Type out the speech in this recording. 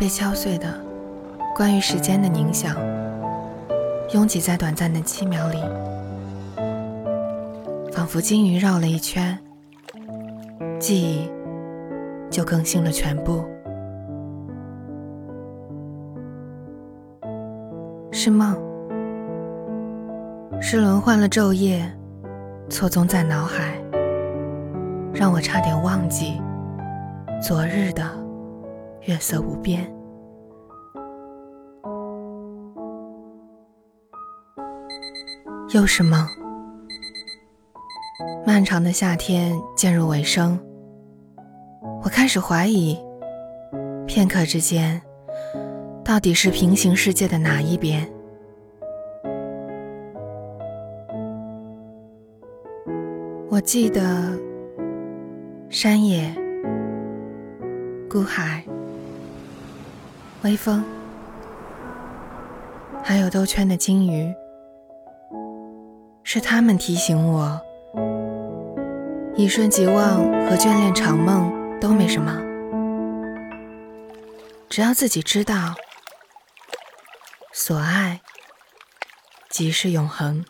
被敲碎的关于时间的凝想，拥挤在短暂的七秒里，仿佛金鱼绕了一圈，记忆就更新了全部。是梦，是轮换了昼夜，错综在脑海，让我差点忘记昨日的月色无边。又是梦，漫长的夏天渐入尾声，我开始怀疑，片刻之间。到底是平行世界的哪一边？我记得山野、孤海、微风，还有兜圈的金鱼，是他们提醒我，一瞬即忘和眷恋长梦都没什么，只要自己知道。所爱即是永恒。